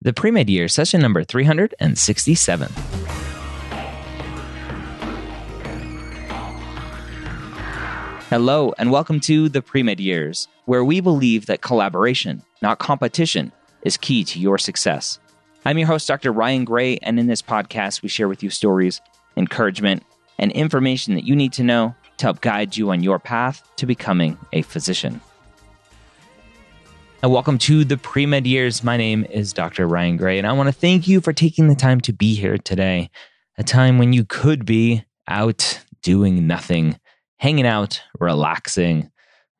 The pre-med year, session number 367. Hello, and welcome to the pre-med years, where we believe that collaboration, not competition, is key to your success. I'm your host, Dr. Ryan Gray, and in this podcast, we share with you stories, encouragement, and information that you need to know to help guide you on your path to becoming a physician and welcome to the pre med years. My name is Dr. Ryan Gray, and I want to thank you for taking the time to be here today. A time when you could be out doing nothing, hanging out, relaxing,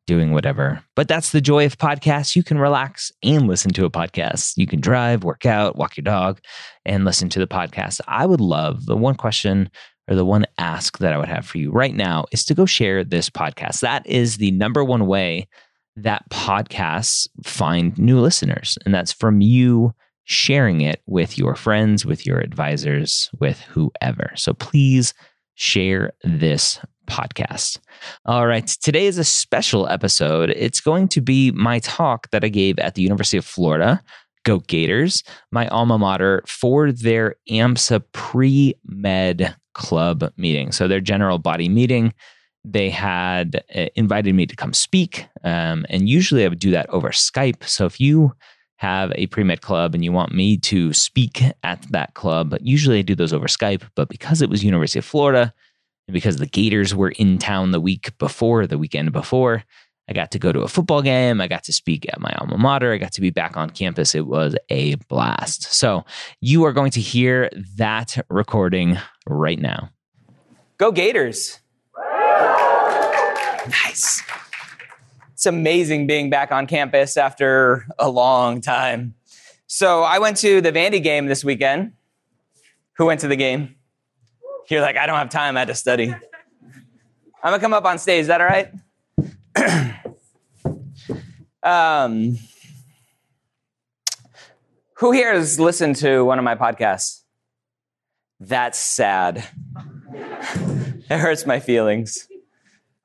doing whatever. But that's the joy of podcasts. You can relax and listen to a podcast. You can drive, work out, walk your dog, and listen to the podcast. I would love the one question or the one ask that I would have for you right now is to go share this podcast. That is the number one way that podcasts find new listeners. And that's from you sharing it with your friends, with your advisors, with whoever. So please share this podcast. All right, today is a special episode. It's going to be my talk that I gave at the University of Florida. Go Gators, my alma mater, for their AMSA pre med club meeting. So, their general body meeting they had uh, invited me to come speak. Um, and usually I would do that over Skype. So if you have a pre med club and you want me to speak at that club, usually I do those over Skype. But because it was University of Florida and because the Gators were in town the week before, the weekend before, I got to go to a football game. I got to speak at my alma mater. I got to be back on campus. It was a blast. So you are going to hear that recording right now. Go Gators! Nice. It's amazing being back on campus after a long time. So I went to the Vandy game this weekend. Who went to the game? You're like, I don't have time. I had to study. I'm gonna come up on stage. Is that all right? um, who here has listened to one of my podcasts? That's sad. it hurts my feelings.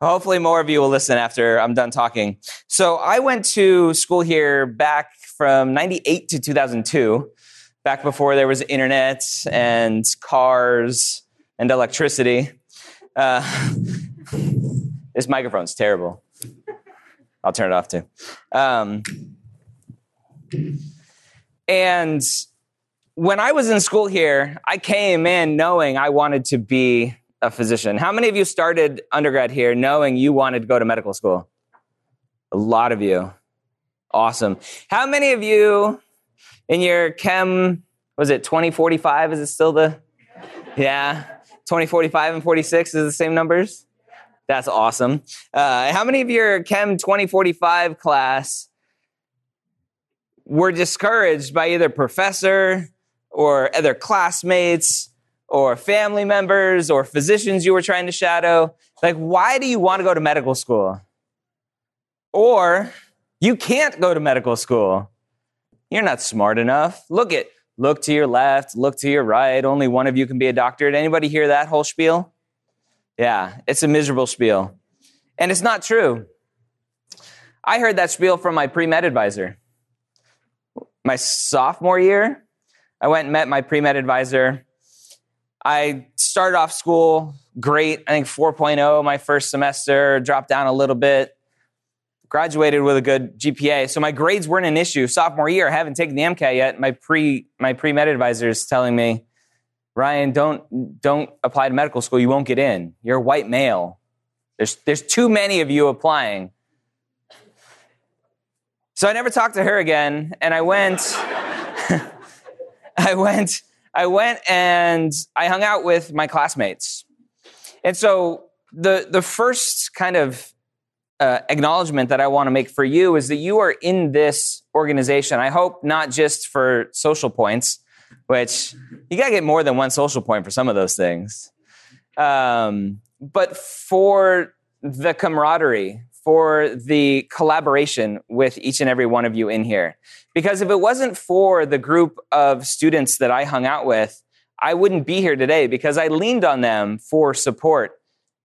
Hopefully, more of you will listen after I'm done talking. So, I went to school here back from 98 to 2002, back before there was internet and cars and electricity. Uh, this microphone's terrible. I'll turn it off too. Um, and when I was in school here, I came in knowing I wanted to be a physician. How many of you started undergrad here knowing you wanted to go to medical school? A lot of you. Awesome. How many of you in your chem, was it 2045? Is it still the, yeah, 2045 and 46 is the same numbers? That's awesome. Uh, how many of your Chem 2045 class were discouraged by either professor or other classmates or family members or physicians you were trying to shadow. Like, why do you want to go to medical school? Or you can't go to medical school. You're not smart enough. Look at look to your left, look to your right. Only one of you can be a doctor. Did anybody hear that whole spiel? Yeah, it's a miserable spiel. And it's not true. I heard that spiel from my pre med advisor. My sophomore year, I went and met my pre med advisor. I started off school great. I think 4.0 my first semester, dropped down a little bit, graduated with a good GPA. So my grades weren't an issue. Sophomore year, I haven't taken the MCAT yet. My pre my pre med advisor is telling me, Ryan, don't don't apply to medical school. You won't get in. You're a white male. There's there's too many of you applying. So I never talked to her again, and I went. I went. I went and I hung out with my classmates. And so the the first kind of uh, acknowledgement that I want to make for you is that you are in this organization. I hope not just for social points, which you got to get more than one social point for some of those things, um, but for the camaraderie, for the collaboration with each and every one of you in here. Because if it wasn't for the group of students that I hung out with, I wouldn't be here today because I leaned on them for support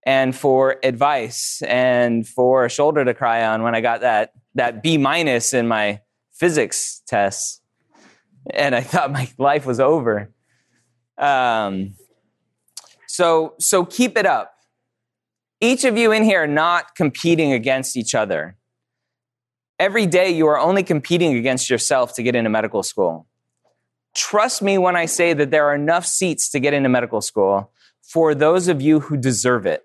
and for advice and for a shoulder to cry on when I got that that B minus in my physics tests, and I thought my life was over. Um, so so keep it up. Each of you in here are not competing against each other. Every day you are only competing against yourself to get into medical school. Trust me when I say that there are enough seats to get into medical school for those of you who deserve it.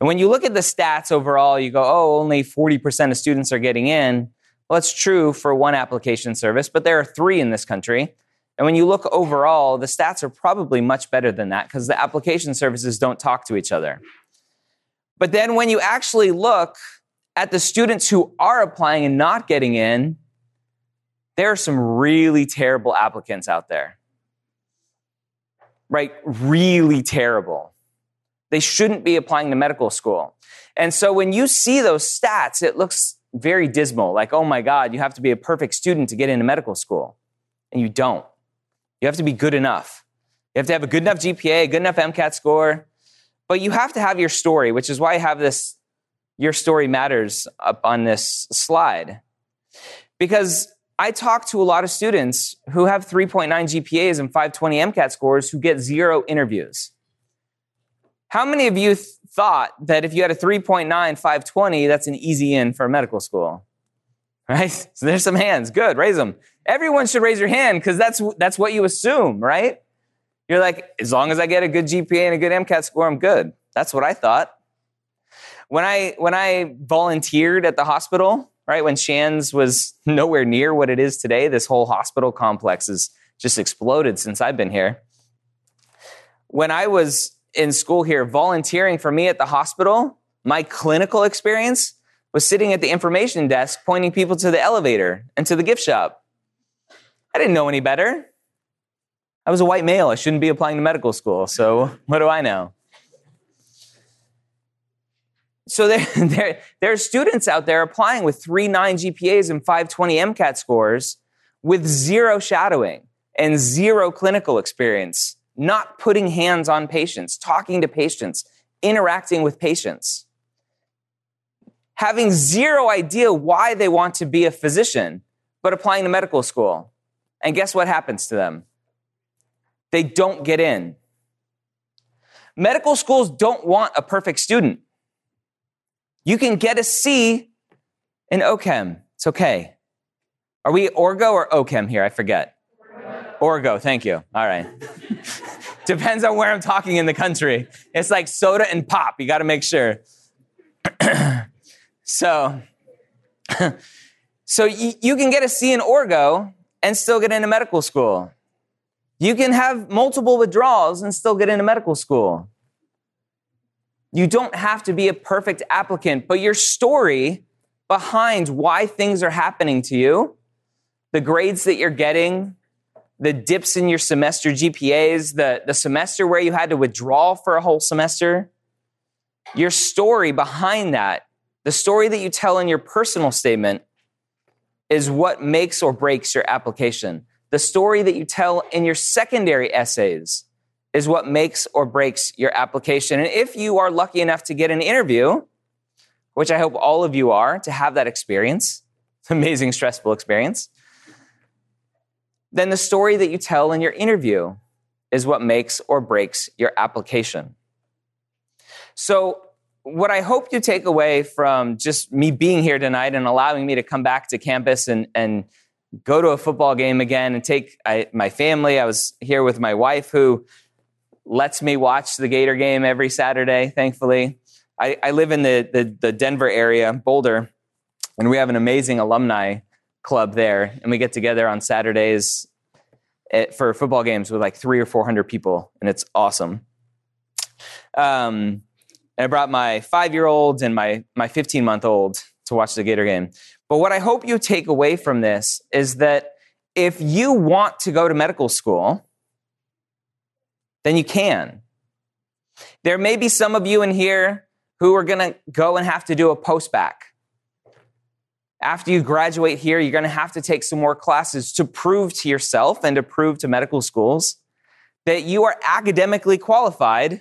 And when you look at the stats overall, you go, oh, only 40% of students are getting in. Well, that's true for one application service, but there are three in this country. And when you look overall, the stats are probably much better than that because the application services don't talk to each other. But then when you actually look at the students who are applying and not getting in, there are some really terrible applicants out there. Right? Really terrible. They shouldn't be applying to medical school. And so when you see those stats, it looks very dismal. Like, oh my God, you have to be a perfect student to get into medical school. And you don't. You have to be good enough. You have to have a good enough GPA, a good enough MCAT score. But you have to have your story, which is why I have this Your Story Matters up on this slide. Because I talk to a lot of students who have 3.9 GPAs and 520 MCAT scores who get zero interviews. How many of you th- thought that if you had a 3.9 520, that's an easy in for medical school? Right? So there's some hands. Good, raise them. Everyone should raise your hand because that's, that's what you assume, right? You're like, as long as I get a good GPA and a good MCAT score, I'm good. That's what I thought. When I, when I volunteered at the hospital, right, when Shands was nowhere near what it is today, this whole hospital complex has just exploded since I've been here. When I was in school here, volunteering for me at the hospital, my clinical experience was sitting at the information desk pointing people to the elevator and to the gift shop. I didn't know any better. I was a white male. I shouldn't be applying to medical school. So what do I know? So there, there, there are students out there applying with 3.9 GPAs and 520 MCAT scores with zero shadowing and zero clinical experience not putting hands on patients, talking to patients, interacting with patients, having zero idea why they want to be a physician, but applying to medical school. And guess what happens to them? They don't get in. Medical schools don't want a perfect student. You can get a C in OChem. It's okay. Are we Orgo or OChem here? I forget. Orgo, thank you. All right. Depends on where I'm talking in the country. It's like soda and pop. You got to make sure. so, so you, can get a C in Orgo and still get into medical school. You can have multiple withdrawals and still get into medical school. You don't have to be a perfect applicant, but your story behind why things are happening to you, the grades that you're getting, the dips in your semester GPAs, the, the semester where you had to withdraw for a whole semester, your story behind that, the story that you tell in your personal statement, is what makes or breaks your application. The story that you tell in your secondary essays is what makes or breaks your application. And if you are lucky enough to get an interview, which I hope all of you are, to have that experience, amazing, stressful experience, then the story that you tell in your interview is what makes or breaks your application. So, what I hope you take away from just me being here tonight and allowing me to come back to campus and, and go to a football game again and take I, my family. I was here with my wife who lets me watch the Gator game every Saturday, thankfully. I, I live in the, the, the Denver area, Boulder, and we have an amazing alumni club there. And we get together on Saturdays at, for football games with like three or 400 people, and it's awesome. Um, and I brought my five year old and my, my 15 month old to watch the Gator game. But what I hope you take away from this is that if you want to go to medical school, then you can. There may be some of you in here who are going to go and have to do a post-bac. After you graduate here, you're going to have to take some more classes to prove to yourself and to prove to medical schools that you are academically qualified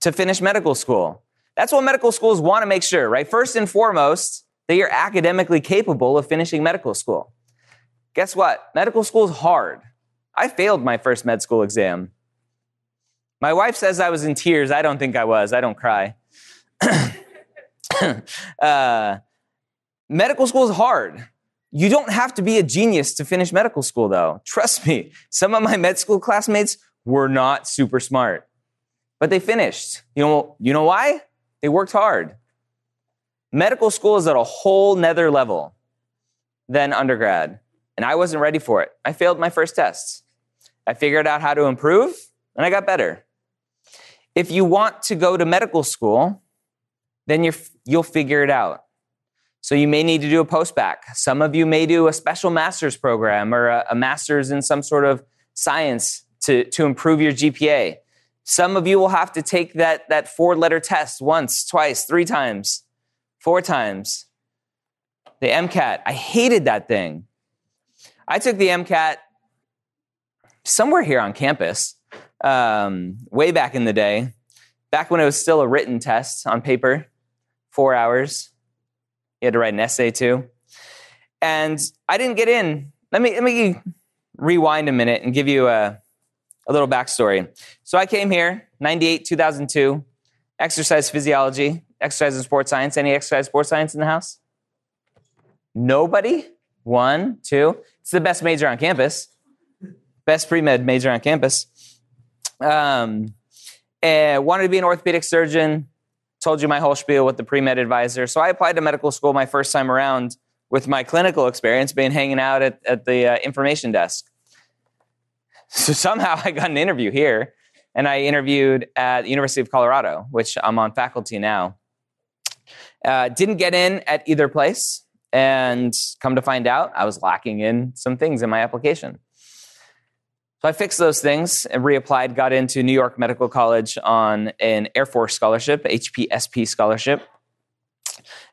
to finish medical school. That's what medical schools want to make sure, right? First and foremost, that you're academically capable of finishing medical school. Guess what? Medical school is hard. I failed my first med school exam. My wife says I was in tears. I don't think I was. I don't cry. uh, medical school is hard. You don't have to be a genius to finish medical school, though. Trust me, some of my med school classmates were not super smart, but they finished. You know, you know why? They worked hard. Medical school is at a whole nether level than undergrad, and I wasn't ready for it. I failed my first tests. I figured out how to improve, and I got better. If you want to go to medical school, then you will figure it out. So you may need to do a post-bac. Some of you may do a special master's program or a, a master's in some sort of science to, to improve your GPA. Some of you will have to take that, that four letter test once, twice, three times, four times. The MCAT, I hated that thing. I took the MCAT somewhere here on campus um, way back in the day, back when it was still a written test on paper, four hours. You had to write an essay too. And I didn't get in. Let me, let me rewind a minute and give you a, a little backstory. So I came here, 98, 2002, exercise physiology, exercise and sports science. Any exercise sports science in the house? Nobody? One, two. It's the best major on campus. Best pre med major on campus. Um, wanted to be an orthopedic surgeon. Told you my whole spiel with the pre med advisor. So I applied to medical school my first time around with my clinical experience being hanging out at, at the uh, information desk. So somehow I got an interview here, and I interviewed at the University of Colorado, which I'm on faculty now. Uh, didn't get in at either place, and come to find out, I was lacking in some things in my application. So I fixed those things and reapplied, got into New York Medical College on an Air Force scholarship, HPSP scholarship,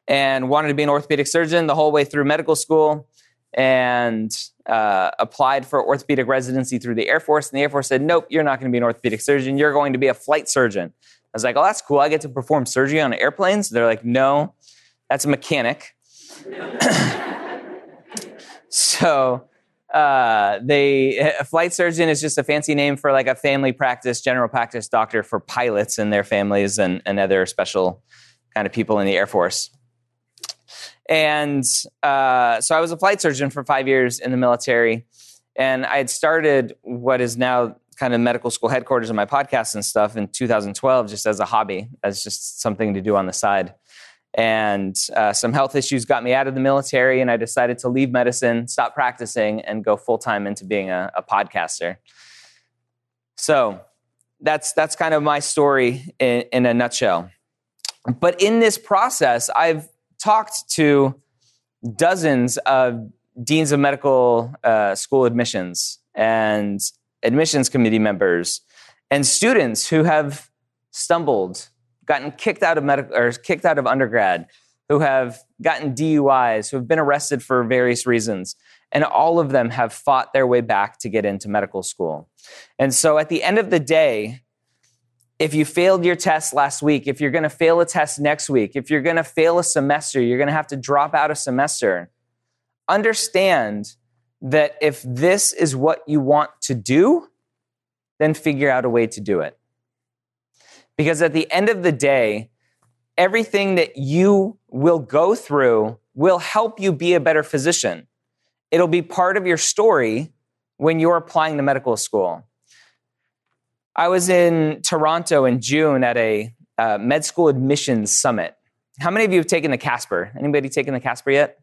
and wanted to be an orthopedic surgeon the whole way through medical school and uh, applied for orthopedic residency through the Air Force. And the Air Force said, nope, you're not going to be an orthopedic surgeon. You're going to be a flight surgeon. I was like, oh, that's cool. I get to perform surgery on airplanes. They're like, no, that's a mechanic. so uh, they a flight surgeon is just a fancy name for like a family practice, general practice doctor for pilots and their families and, and other special kind of people in the Air Force. And uh, so I was a flight surgeon for five years in the military. And I had started what is now kind of medical school headquarters of my podcast and stuff in 2012, just as a hobby, as just something to do on the side. And uh, some health issues got me out of the military, and I decided to leave medicine, stop practicing, and go full time into being a, a, podcaster. So that's that's kind of my story in, in a nutshell. But in this process, I've talked to dozens of deans of medical uh, school admissions and admissions committee members and students who have stumbled gotten kicked out of medical or kicked out of undergrad, who have gotten DUIs, who have been arrested for various reasons. And all of them have fought their way back to get into medical school. And so at the end of the day, if you failed your test last week, if you're going to fail a test next week, if you're going to fail a semester, you're going to have to drop out a semester. Understand that if this is what you want to do, then figure out a way to do it. Because at the end of the day, everything that you will go through will help you be a better physician. it'll be part of your story when you're applying to medical school. I was in Toronto in June at a uh, med school admissions summit. How many of you have taken the Casper? Anybody taken the Casper yet?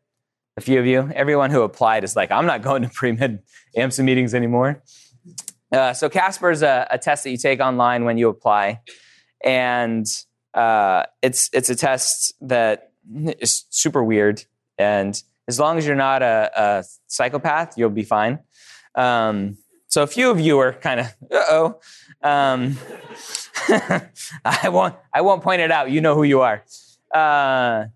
A few of you. Everyone who applied is like, I'm not going to pre med AMSA meetings anymore. Uh, so Casper is a, a, test that you take online when you apply, and uh, it's it's a test that is super weird. And as long as you're not a, a psychopath, you'll be fine. Um, so a few of you are kind of, uh oh. Um, I won't. I won't point it out. You know who you are. Uh,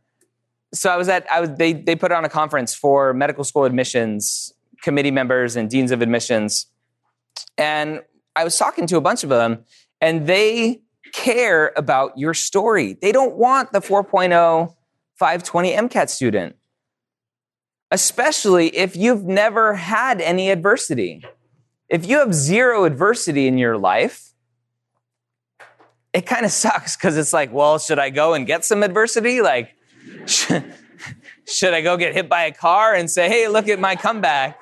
so I was at. I was. They they put on a conference for medical school admissions committee members and deans of admissions, and I was talking to a bunch of them, and they care about your story. They don't want the 4.0 520 MCAT student, especially if you've never had any adversity. If you have zero adversity in your life, it kind of sucks because it's like, well, should I go and get some adversity? Like, should, I go get hit by a car and say, hey, look at my comeback?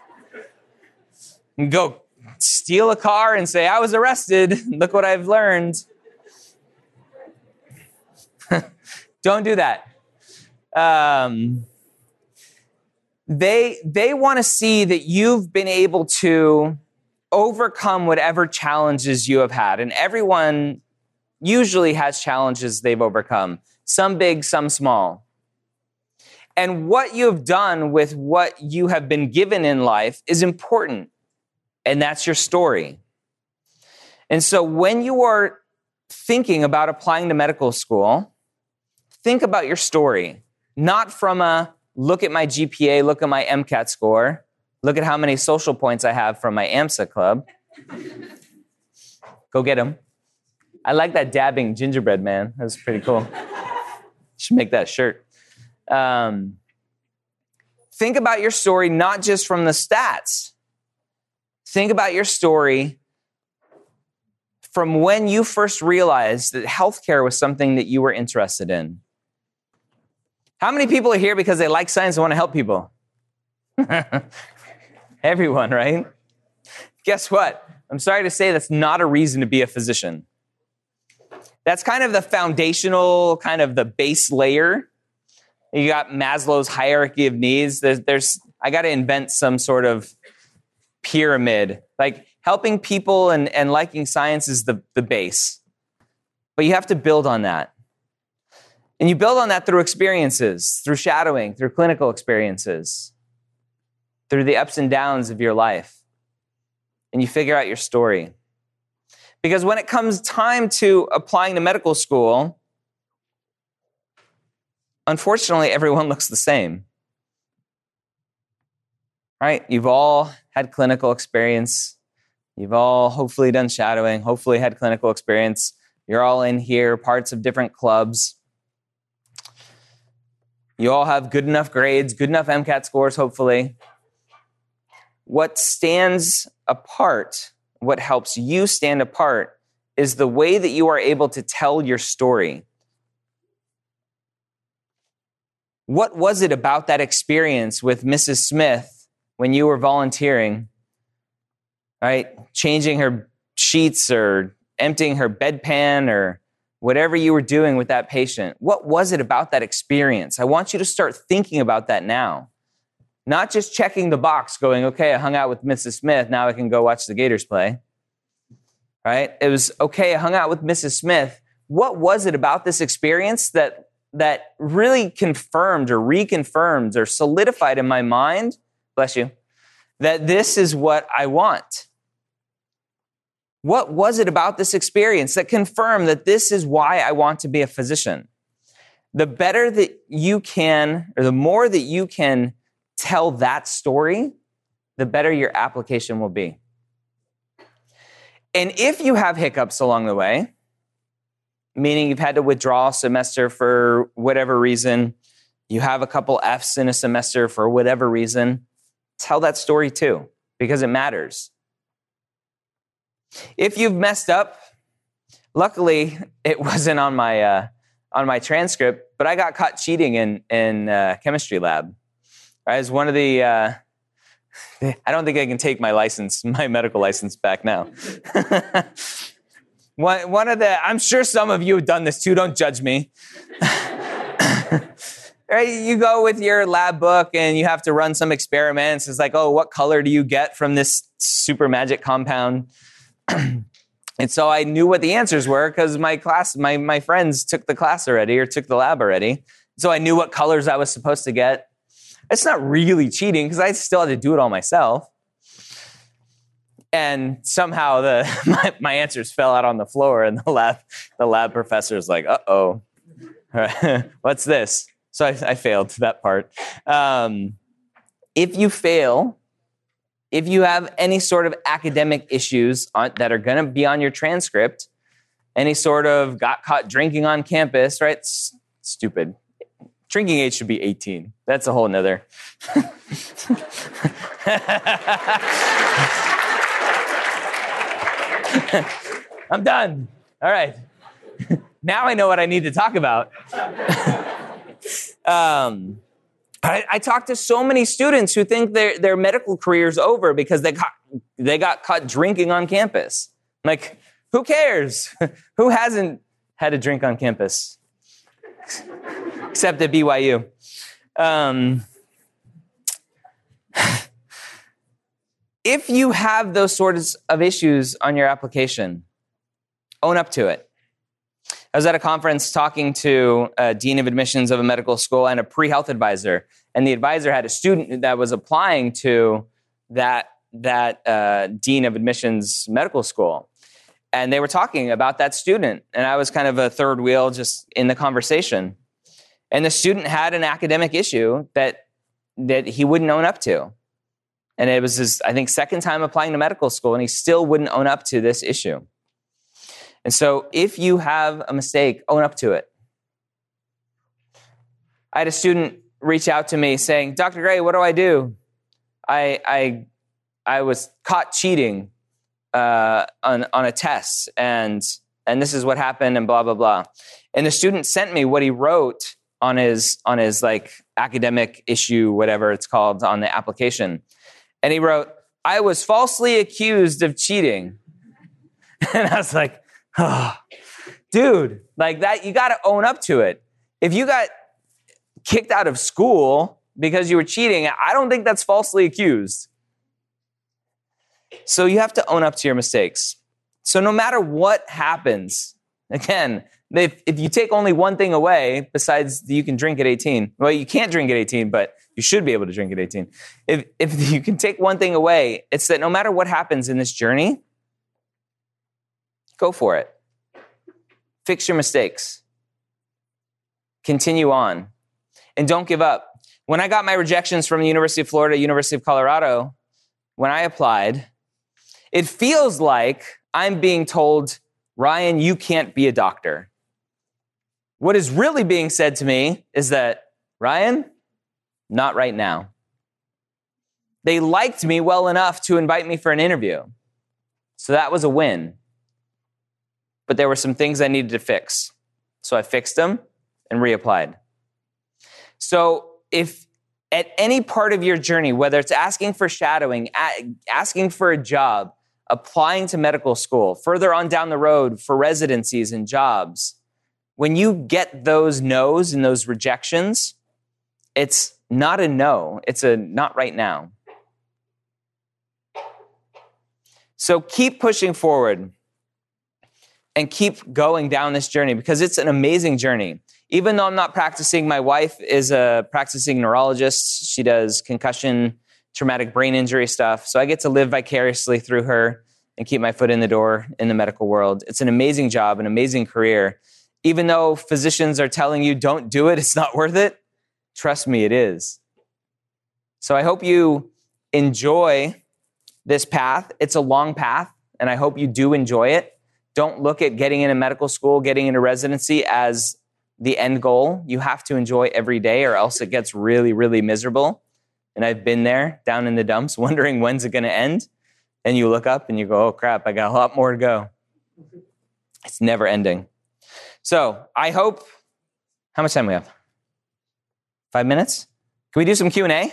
And go steal a car and say, I was arrested. Look what I've learned. Don't do that. Um, they they want to see that you've been able to overcome whatever challenges you have had. And everyone usually has challenges they've overcome, some big, some small. And what you have done with what you have been given in life is important. And that's your story. And so when you are thinking about applying to medical school, think about your story, not from a look at my GPA, look at my MCAT score, look at how many social points I have from my AMSA club. Go get them. I like that dabbing gingerbread man. That's pretty cool. Should make that shirt. Um, think about your story not just from the stats. Think about your story from when you first realized that healthcare was something that you were interested in. How many people are here because they like science and want to help people? Everyone, right? Guess what? I'm sorry to say that's not a reason to be a physician. That's kind of the foundational, kind of the base layer. You got Maslow's hierarchy of needs. There's, there's I got to invent some sort of pyramid. Like helping people and, and liking science is the, the base. But you have to build on that. And you build on that through experiences, through shadowing, through clinical experiences, through the ups and downs of your life. And you figure out your story. Because when it comes time to applying to medical school, unfortunately, everyone looks the same. Right? You've all had clinical experience. You've all hopefully done shadowing, hopefully had clinical experience. You're all in here, parts of different clubs. You all have good enough grades, good enough MCAT scores, hopefully. What stands apart what helps you stand apart is the way that you are able to tell your story. What was it about that experience with Mrs. Smith when you were volunteering, right? Changing her sheets or emptying her bedpan or whatever you were doing with that patient. What was it about that experience? I want you to start thinking about that now. Not just checking the box, going, okay, I hung out with Mrs. Smith, now I can go watch the Gators play. Right? It was, okay, I hung out with Mrs. Smith. What was it about this experience that that really confirmed or reconfirmed or solidified in my mind, bless you, that this is what I want? What was it about this experience that confirmed that this is why I want to be a physician? The better that you can, or the more that you can tell that story, the better your application will be. And if you have hiccups along the way, meaning you've had to withdraw a semester for whatever reason, you have a couple F's in a semester for whatever reason, tell that story too, because it matters. If you've messed up, luckily it wasn't on my uh, on my transcript, but I got caught cheating in in uh, chemistry lab. I was one of the uh, I don't think I can take my license, my medical license back now. One, one of the, I'm sure some of you have done this too. Don't judge me. right? You go with your lab book and you have to run some experiments. It's like, oh, what color do you get from this super magic compound? and so I knew what the answers were because my class, my, my friends took the class already or took the lab already. So I knew what colors I was supposed to get. It's not really cheating because I still had to do it all myself. And somehow the my, my answers fell out on the floor, and the lab the lab professor is like, "Uh oh, what's this?" So I, I failed that part. Um, if you fail, if you have any sort of academic issues on, that are going to be on your transcript, any sort of got caught drinking on campus, right? S- stupid drinking age should be 18. That's a whole nother. I'm done. All right. now I know what I need to talk about. um, I, I talk to so many students who think their, their medical career's over because they got, they got caught drinking on campus. like, who cares? who hasn't had a drink on campus? except at BYU. Um, if you have those sorts of issues on your application, own up to it. I was at a conference talking to a dean of admissions of a medical school and a pre health advisor. And the advisor had a student that was applying to that, that uh, dean of admissions medical school. And they were talking about that student. And I was kind of a third wheel just in the conversation. And the student had an academic issue that, that he wouldn't own up to. And it was his, I think, second time applying to medical school, and he still wouldn't own up to this issue. And so, if you have a mistake, own up to it. I had a student reach out to me saying, Dr. Gray, what do I do? I, I, I was caught cheating uh, on, on a test, and, and this is what happened, and blah, blah, blah. And the student sent me what he wrote on his on his like academic issue, whatever it's called, on the application, and he wrote, "I was falsely accused of cheating," and I was like, "Oh, dude, like that, you got to own up to it. If you got kicked out of school because you were cheating, I don't think that's falsely accused." So you have to own up to your mistakes. So no matter what happens, again, if, if you take only one thing away, besides you can drink at 18, well, you can't drink at 18, but you should be able to drink at 18. If, if you can take one thing away, it's that no matter what happens in this journey, go for it. Fix your mistakes. Continue on. And don't give up. When I got my rejections from the University of Florida, University of Colorado, when I applied, it feels like I'm being told, Ryan, you can't be a doctor. What is really being said to me is that, Ryan, not right now. They liked me well enough to invite me for an interview. So that was a win. But there were some things I needed to fix. So I fixed them and reapplied. So if at any part of your journey, whether it's asking for shadowing, asking for a job, applying to medical school, further on down the road for residencies and jobs, when you get those no's and those rejections, it's not a no, it's a not right now. So keep pushing forward and keep going down this journey because it's an amazing journey. Even though I'm not practicing, my wife is a practicing neurologist. She does concussion, traumatic brain injury stuff. So I get to live vicariously through her and keep my foot in the door in the medical world. It's an amazing job, an amazing career even though physicians are telling you don't do it, it's not worth it, trust me, it is. So I hope you enjoy this path. It's a long path, and I hope you do enjoy it. Don't look at getting into medical school, getting into residency as the end goal. You have to enjoy every day, or else it gets really, really miserable. And I've been there down in the dumps, wondering when's it going to end. And you look up and you go, oh crap, I got a lot more to go. It's never ending. So I hope. How much time we have? Five minutes. Can we do some Q and A?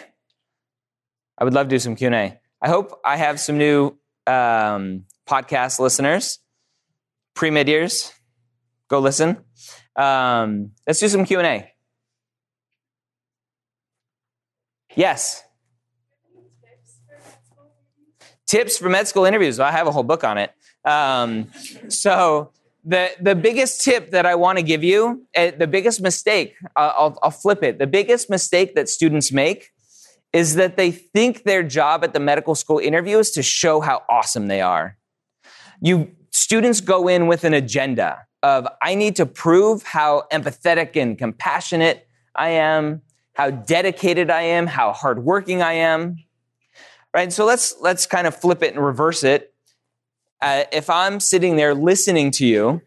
I would love to do some Q&A. I hope I have some new um, podcast listeners, pre-med years. Go listen. Um, let's do some Q&A. Yes. Tips for med school interviews. I have a whole book on it. Um, so the the biggest tip that I want to give you, uh, the biggest mistake, uh, I'll, I'll flip it. The biggest mistake that students make is that they think their job at the medical school interview is to show how awesome they are. You students go in with an agenda of I need to prove how empathetic and compassionate I am, how dedicated I am, how hardworking I am. Right? So let's let's kind of flip it and reverse it uh, if I'm sitting there listening to you,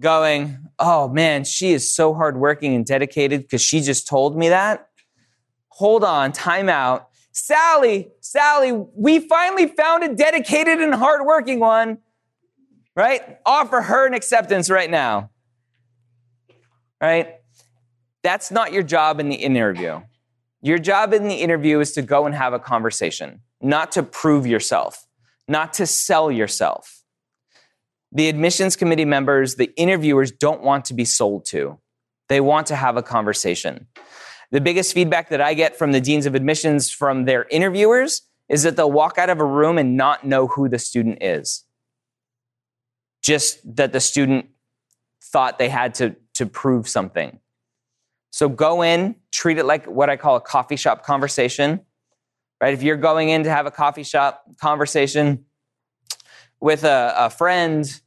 going, oh man, she is so hardworking and dedicated because she just told me that. Hold on, time out. Sally, Sally, we finally found a dedicated and hardworking one, right? Offer her an acceptance right now, right? That's not your job in the interview. Your job in the interview is to go and have a conversation, not to prove yourself not to sell yourself. The admissions committee members, the interviewers don't want to be sold to. They want to have a conversation. The biggest feedback that I get from the deans of admissions from their interviewers is that they'll walk out of a room and not know who the student is. Just that the student thought they had to, to prove something. So go in, treat it like what I call a coffee shop conversation right? If you're going in to have a coffee shop conversation with a, a friend,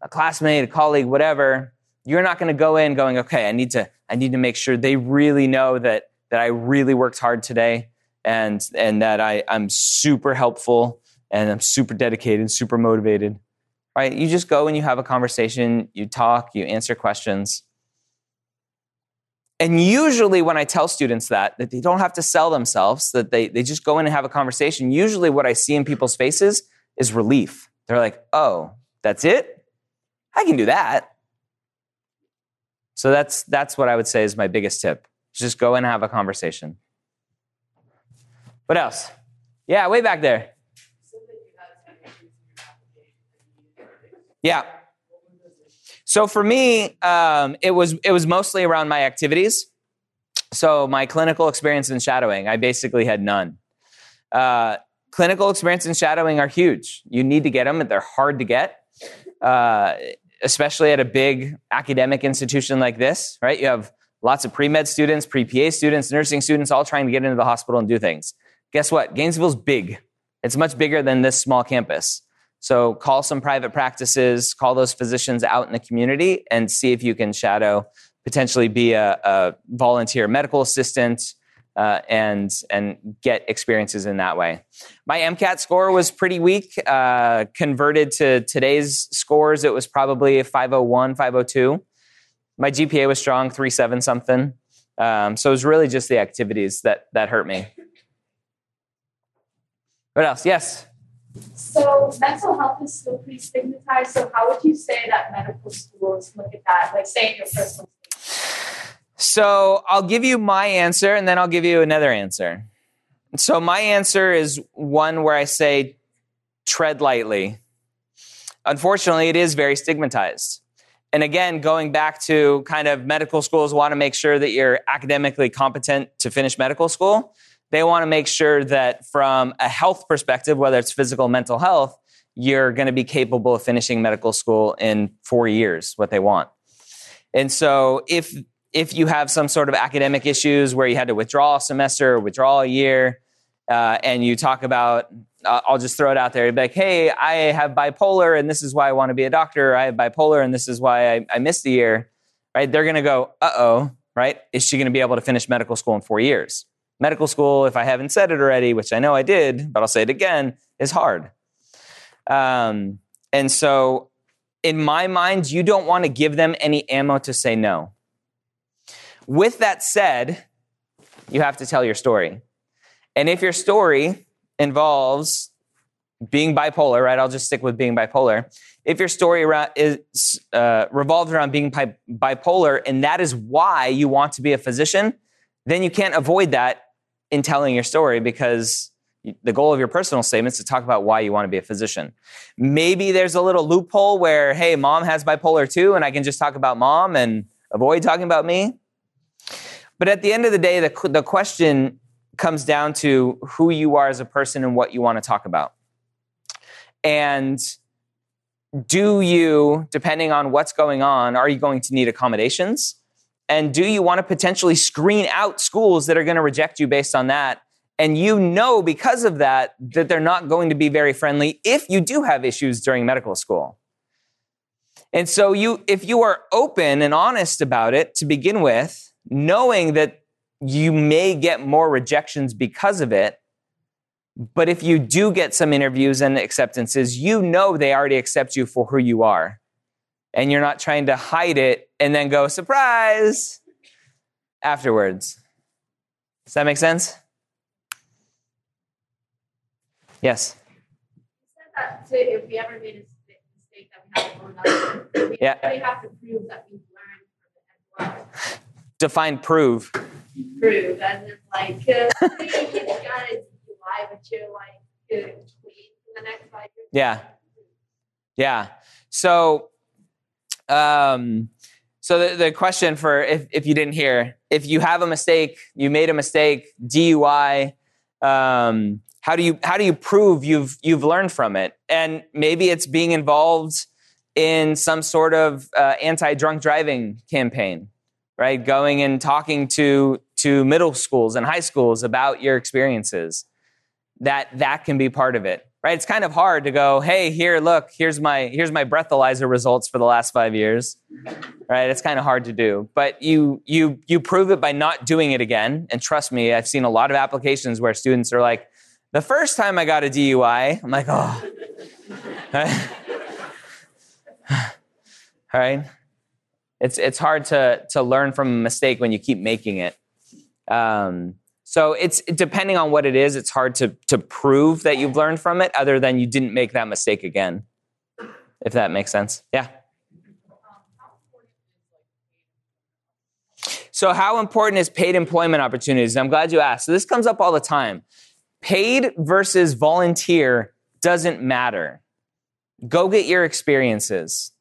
a classmate, a colleague, whatever, you're not going to go in going, okay, I need to, I need to make sure they really know that that I really worked hard today and and that I, I'm super helpful and I'm super dedicated and super motivated. Right? You just go and you have a conversation, you talk, you answer questions. And usually, when I tell students that, that they don't have to sell themselves, that they, they just go in and have a conversation, usually what I see in people's faces is relief. They're like, oh, that's it? I can do that. So that's, that's what I would say is my biggest tip. Just go in and have a conversation. What else? Yeah, way back there. Yeah. So for me, um, it was it was mostly around my activities. So my clinical experience in shadowing, I basically had none. Uh, clinical experience in shadowing are huge. You need to get them; they're hard to get, uh, especially at a big academic institution like this. Right? You have lots of pre med students, pre PA students, nursing students, all trying to get into the hospital and do things. Guess what? Gainesville's big. It's much bigger than this small campus. So call some private practices, call those physicians out in the community, and see if you can shadow, potentially be a, a volunteer medical assistant, uh, and and get experiences in that way. My MCAT score was pretty weak. Uh, converted to today's scores, it was probably a 501, 502. My GPA was strong, three seven something. Um, so it was really just the activities that that hurt me. What else? Yes. So mental health is still pretty stigmatized. So how would you say that medical schools look at that? Like say in your personal so I'll give you my answer and then I'll give you another answer. So my answer is one where I say tread lightly. Unfortunately, it is very stigmatized. And again, going back to kind of medical schools want to make sure that you're academically competent to finish medical school. They want to make sure that from a health perspective, whether it's physical, mental health, you're going to be capable of finishing medical school in four years, what they want. And so if if you have some sort of academic issues where you had to withdraw a semester or withdraw a year, uh, and you talk about, uh, I'll just throw it out there, you'd be like, hey, I have bipolar and this is why I want to be a doctor. I have bipolar and this is why I, I missed a year, right? They're going to go, uh oh, right? Is she going to be able to finish medical school in four years? Medical school, if I haven't said it already, which I know I did, but I'll say it again, is hard. Um, and so, in my mind, you don't want to give them any ammo to say no. With that said, you have to tell your story. And if your story involves being bipolar, right? I'll just stick with being bipolar. If your story is uh, revolves around being bipolar, and that is why you want to be a physician, then you can't avoid that in telling your story because the goal of your personal statement is to talk about why you want to be a physician. Maybe there's a little loophole where, hey, mom has bipolar too, and I can just talk about mom and avoid talking about me. But at the end of the day, the, the question comes down to who you are as a person and what you want to talk about. And do you, depending on what's going on, are you going to need accommodations? And do you want to potentially screen out schools that are going to reject you based on that? And you know because of that that they're not going to be very friendly if you do have issues during medical school. And so you if you are open and honest about it to begin with, knowing that you may get more rejections because of it, but if you do get some interviews and acceptances, you know they already accept you for who you are. And you're not trying to hide it and then go, surprise, afterwards. Does that make sense? Yes. That to, if we ever made a mistake that we have to own we Yeah. have to prove that we learned from it as well. Define prove. Prove, as in like, uh, you got a DUI, but you're like, uh, the next five years. Yeah. Yeah. So, um, so the, the question for if, if you didn't hear, if you have a mistake, you made a mistake, DUI, um, how do you how do you prove you've you've learned from it? And maybe it's being involved in some sort of uh, anti-drunk driving campaign, right? Going and talking to to middle schools and high schools about your experiences. That that can be part of it right? It's kind of hard to go, hey, here, look, here's my here's my breathalyzer results for the last five years, right? It's kind of hard to do, but you you you prove it by not doing it again. And trust me, I've seen a lot of applications where students are like, the first time I got a DUI, I'm like, oh, all right. It's it's hard to to learn from a mistake when you keep making it. Um, so it's depending on what it is, it's hard to to prove that you've learned from it, other than you didn't make that mistake again. If that makes sense, yeah. So, how important is paid employment opportunities? I'm glad you asked. So, this comes up all the time. Paid versus volunteer doesn't matter. Go get your experiences.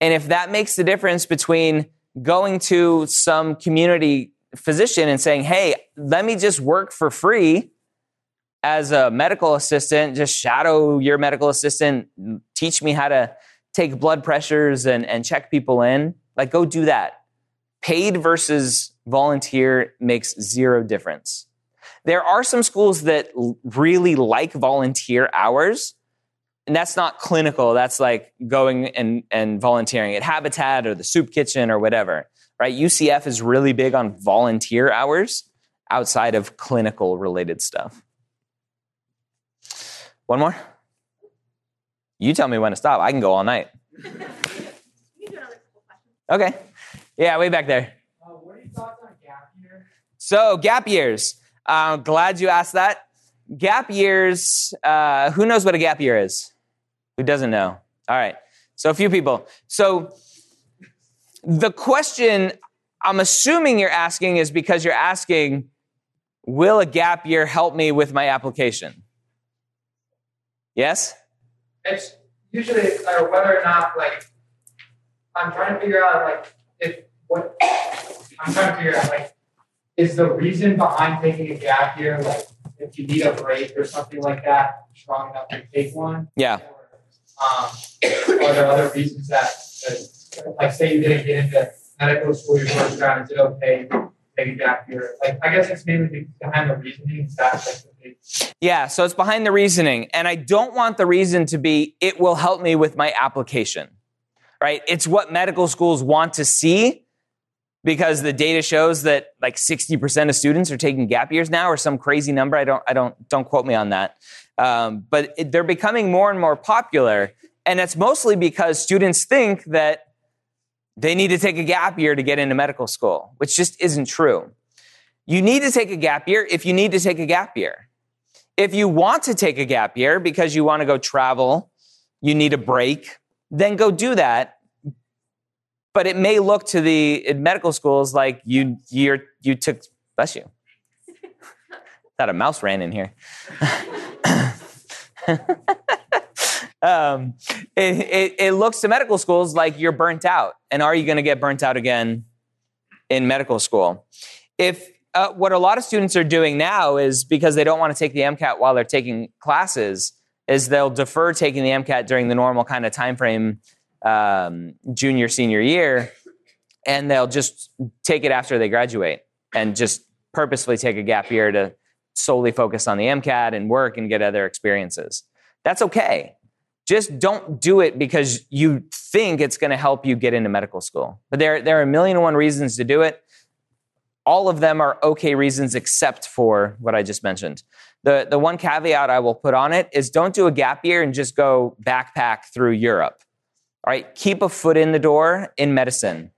And if that makes the difference between going to some community physician and saying, hey, let me just work for free as a medical assistant, just shadow your medical assistant, teach me how to take blood pressures and, and check people in, like go do that. Paid versus volunteer makes zero difference. There are some schools that really like volunteer hours, and that's not clinical. That's like going and, and volunteering at Habitat or the Soup Kitchen or whatever, right? UCF is really big on volunteer hours outside of clinical related stuff. One more? You tell me when to stop. I can go all night. You can do another couple questions. Okay. Yeah, way back there. Uh, what are your thoughts on gap year? So, gap years. Uh, glad you asked that. Gap years, uh, who knows what a gap year is? Who doesn't know? All right. So, a few people. So, the question I'm assuming you're asking is because you're asking, will a gap year help me with my application? Yes? It's usually uh, whether or not like I'm trying to figure out like if what I'm trying to figure out like is the reason behind taking a gap year like if you need a break or something like that strong enough to take one? Yeah. Or, um, are there other reasons that, that like say you didn't get into medical school your first time, is it okay take a gap year? Like I guess it's mainly behind the reasoning. Is that like Yeah, so it's behind the reasoning. And I don't want the reason to be, it will help me with my application, right? It's what medical schools want to see because the data shows that like 60% of students are taking gap years now or some crazy number. I don't, I don't, don't quote me on that. Um, but it, they're becoming more and more popular. And it's mostly because students think that they need to take a gap year to get into medical school, which just isn't true. You need to take a gap year if you need to take a gap year. If you want to take a gap year because you want to go travel, you need a break, then go do that. But it may look to the medical schools like you you're, you took bless you. Thought a mouse ran in here. um, it, it, it looks to medical schools like you're burnt out. And are you going to get burnt out again in medical school? If uh, what a lot of students are doing now is because they don't want to take the MCAT while they're taking classes, is they'll defer taking the MCAT during the normal kind of time frame, um, junior senior year, and they'll just take it after they graduate and just purposefully take a gap year to solely focus on the MCAT and work and get other experiences. That's okay. Just don't do it because you think it's going to help you get into medical school. But there, there are a million and one reasons to do it. All of them are okay reasons except for what I just mentioned. The, the one caveat I will put on it is don't do a gap year and just go backpack through Europe. All right, keep a foot in the door in medicine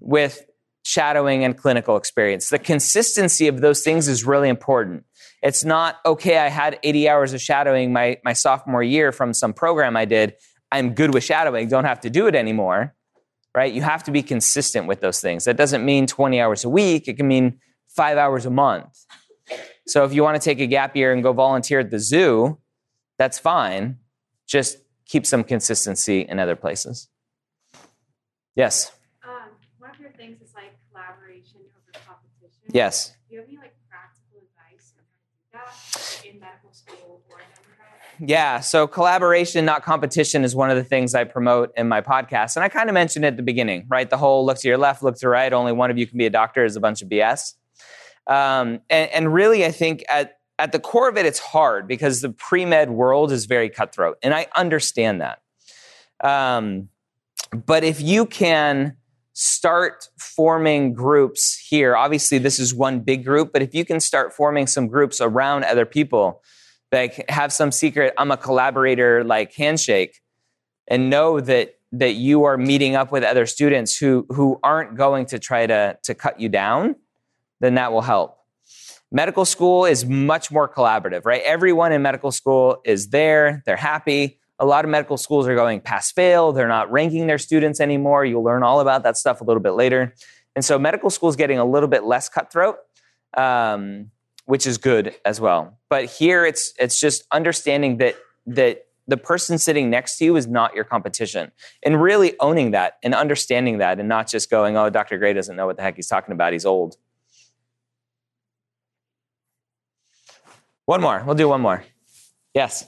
with shadowing and clinical experience. The consistency of those things is really important. It's not, okay, I had 80 hours of shadowing my, my sophomore year from some program I did. I'm good with shadowing, don't have to do it anymore, right? You have to be consistent with those things. That doesn't mean 20 hours a week, it can mean five hours a month. So if you want to take a gap year and go volunteer at the zoo, that's fine. Just keep some consistency in other places. Yes. Um, one of your things is like collaboration over competition. Yes. Yeah, so collaboration, not competition, is one of the things I promote in my podcast. And I kind of mentioned at the beginning, right? The whole look to your left, look to your right, only one of you can be a doctor is a bunch of BS. Um, and, and really, I think at, at the core of it, it's hard because the pre med world is very cutthroat. And I understand that. Um, but if you can start forming groups here, obviously, this is one big group, but if you can start forming some groups around other people, like have some secret, I'm a collaborator like handshake, and know that that you are meeting up with other students who who aren't going to try to to cut you down then that will help. Medical school is much more collaborative, right? Everyone in medical school is there, they're happy. A lot of medical schools are going pass fail, they're not ranking their students anymore. You'll learn all about that stuff a little bit later. And so medical school is getting a little bit less cutthroat, um, which is good as well. But here it's it's just understanding that that the person sitting next to you is not your competition and really owning that and understanding that and not just going, oh, Dr. Gray doesn't know what the heck he's talking about. He's old. One more. We'll do one more. Yes.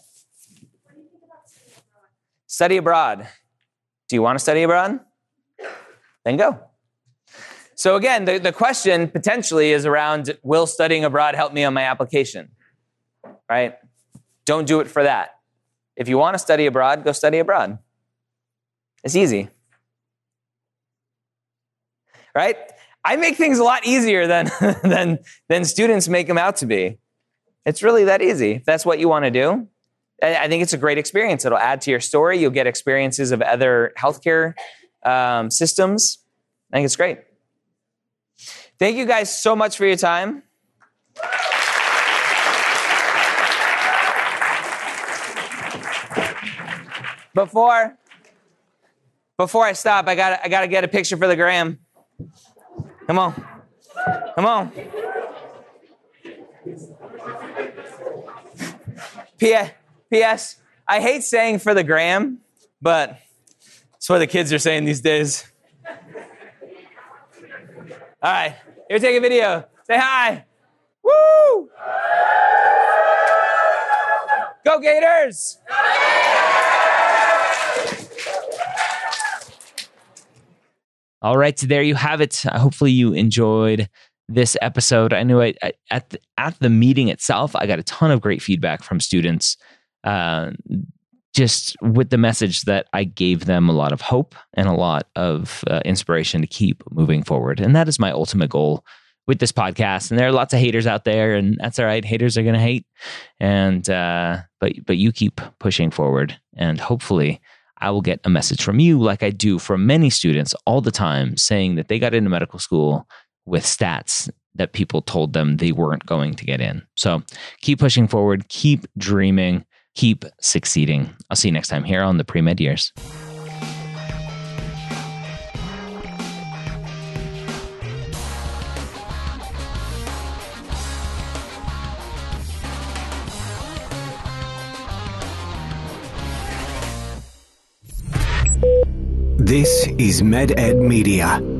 What do you think about studying abroad? Study abroad. Do you want to study abroad? Then go. So, again, the, the question potentially is around will studying abroad help me on my application? Right? Don't do it for that. If you want to study abroad, go study abroad. It's easy. Right? I make things a lot easier than, than, than students make them out to be. It's really that easy. If that's what you want to do, I think it's a great experience. It'll add to your story. You'll get experiences of other healthcare um, systems. I think it's great. Thank you guys so much for your time. Before before I stop, I got I got to get a picture for the gram. Come on, come on. P- P.S. I hate saying for the gram, but it's what the kids are saying these days. All right, here, take a video. Say hi. Woo! Go Gators! All right, so there you have it. Hopefully, you enjoyed this episode. I knew I, I, at the, at the meeting itself, I got a ton of great feedback from students, uh, just with the message that I gave them a lot of hope and a lot of uh, inspiration to keep moving forward, and that is my ultimate goal with this podcast. And there are lots of haters out there, and that's all right. Haters are going to hate, and uh, but but you keep pushing forward, and hopefully. I will get a message from you, like I do from many students all the time, saying that they got into medical school with stats that people told them they weren't going to get in. So keep pushing forward, keep dreaming, keep succeeding. I'll see you next time here on the pre med years. This is MedEd Media.